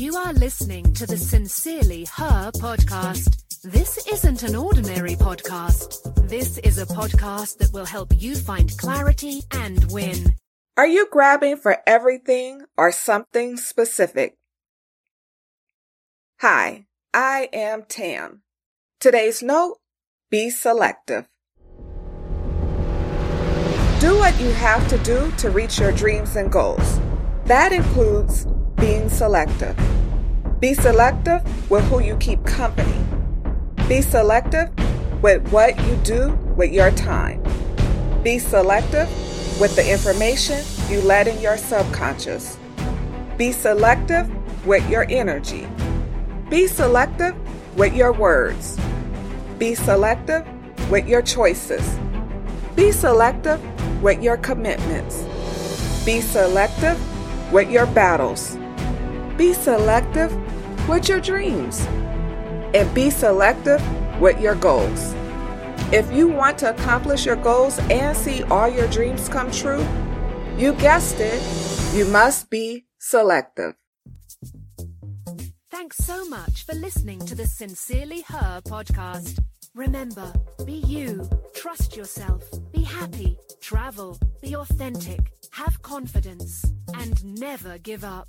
You are listening to the Sincerely Her podcast. This isn't an ordinary podcast. This is a podcast that will help you find clarity and win. Are you grabbing for everything or something specific? Hi, I am Tam. Today's note be selective. Do what you have to do to reach your dreams and goals. That includes being selective. Be selective with who you keep company. Be selective with what you do with your time. Be selective with the information you let in your subconscious. Be selective with your energy. Be selective with your words. Be selective with your choices. Be selective with your commitments. Be selective with your battles. Be selective with your dreams. And be selective with your goals. If you want to accomplish your goals and see all your dreams come true, you guessed it, you must be selective. Thanks so much for listening to the Sincerely Her podcast. Remember, be you, trust yourself, be happy, travel, be authentic, have confidence, and never give up.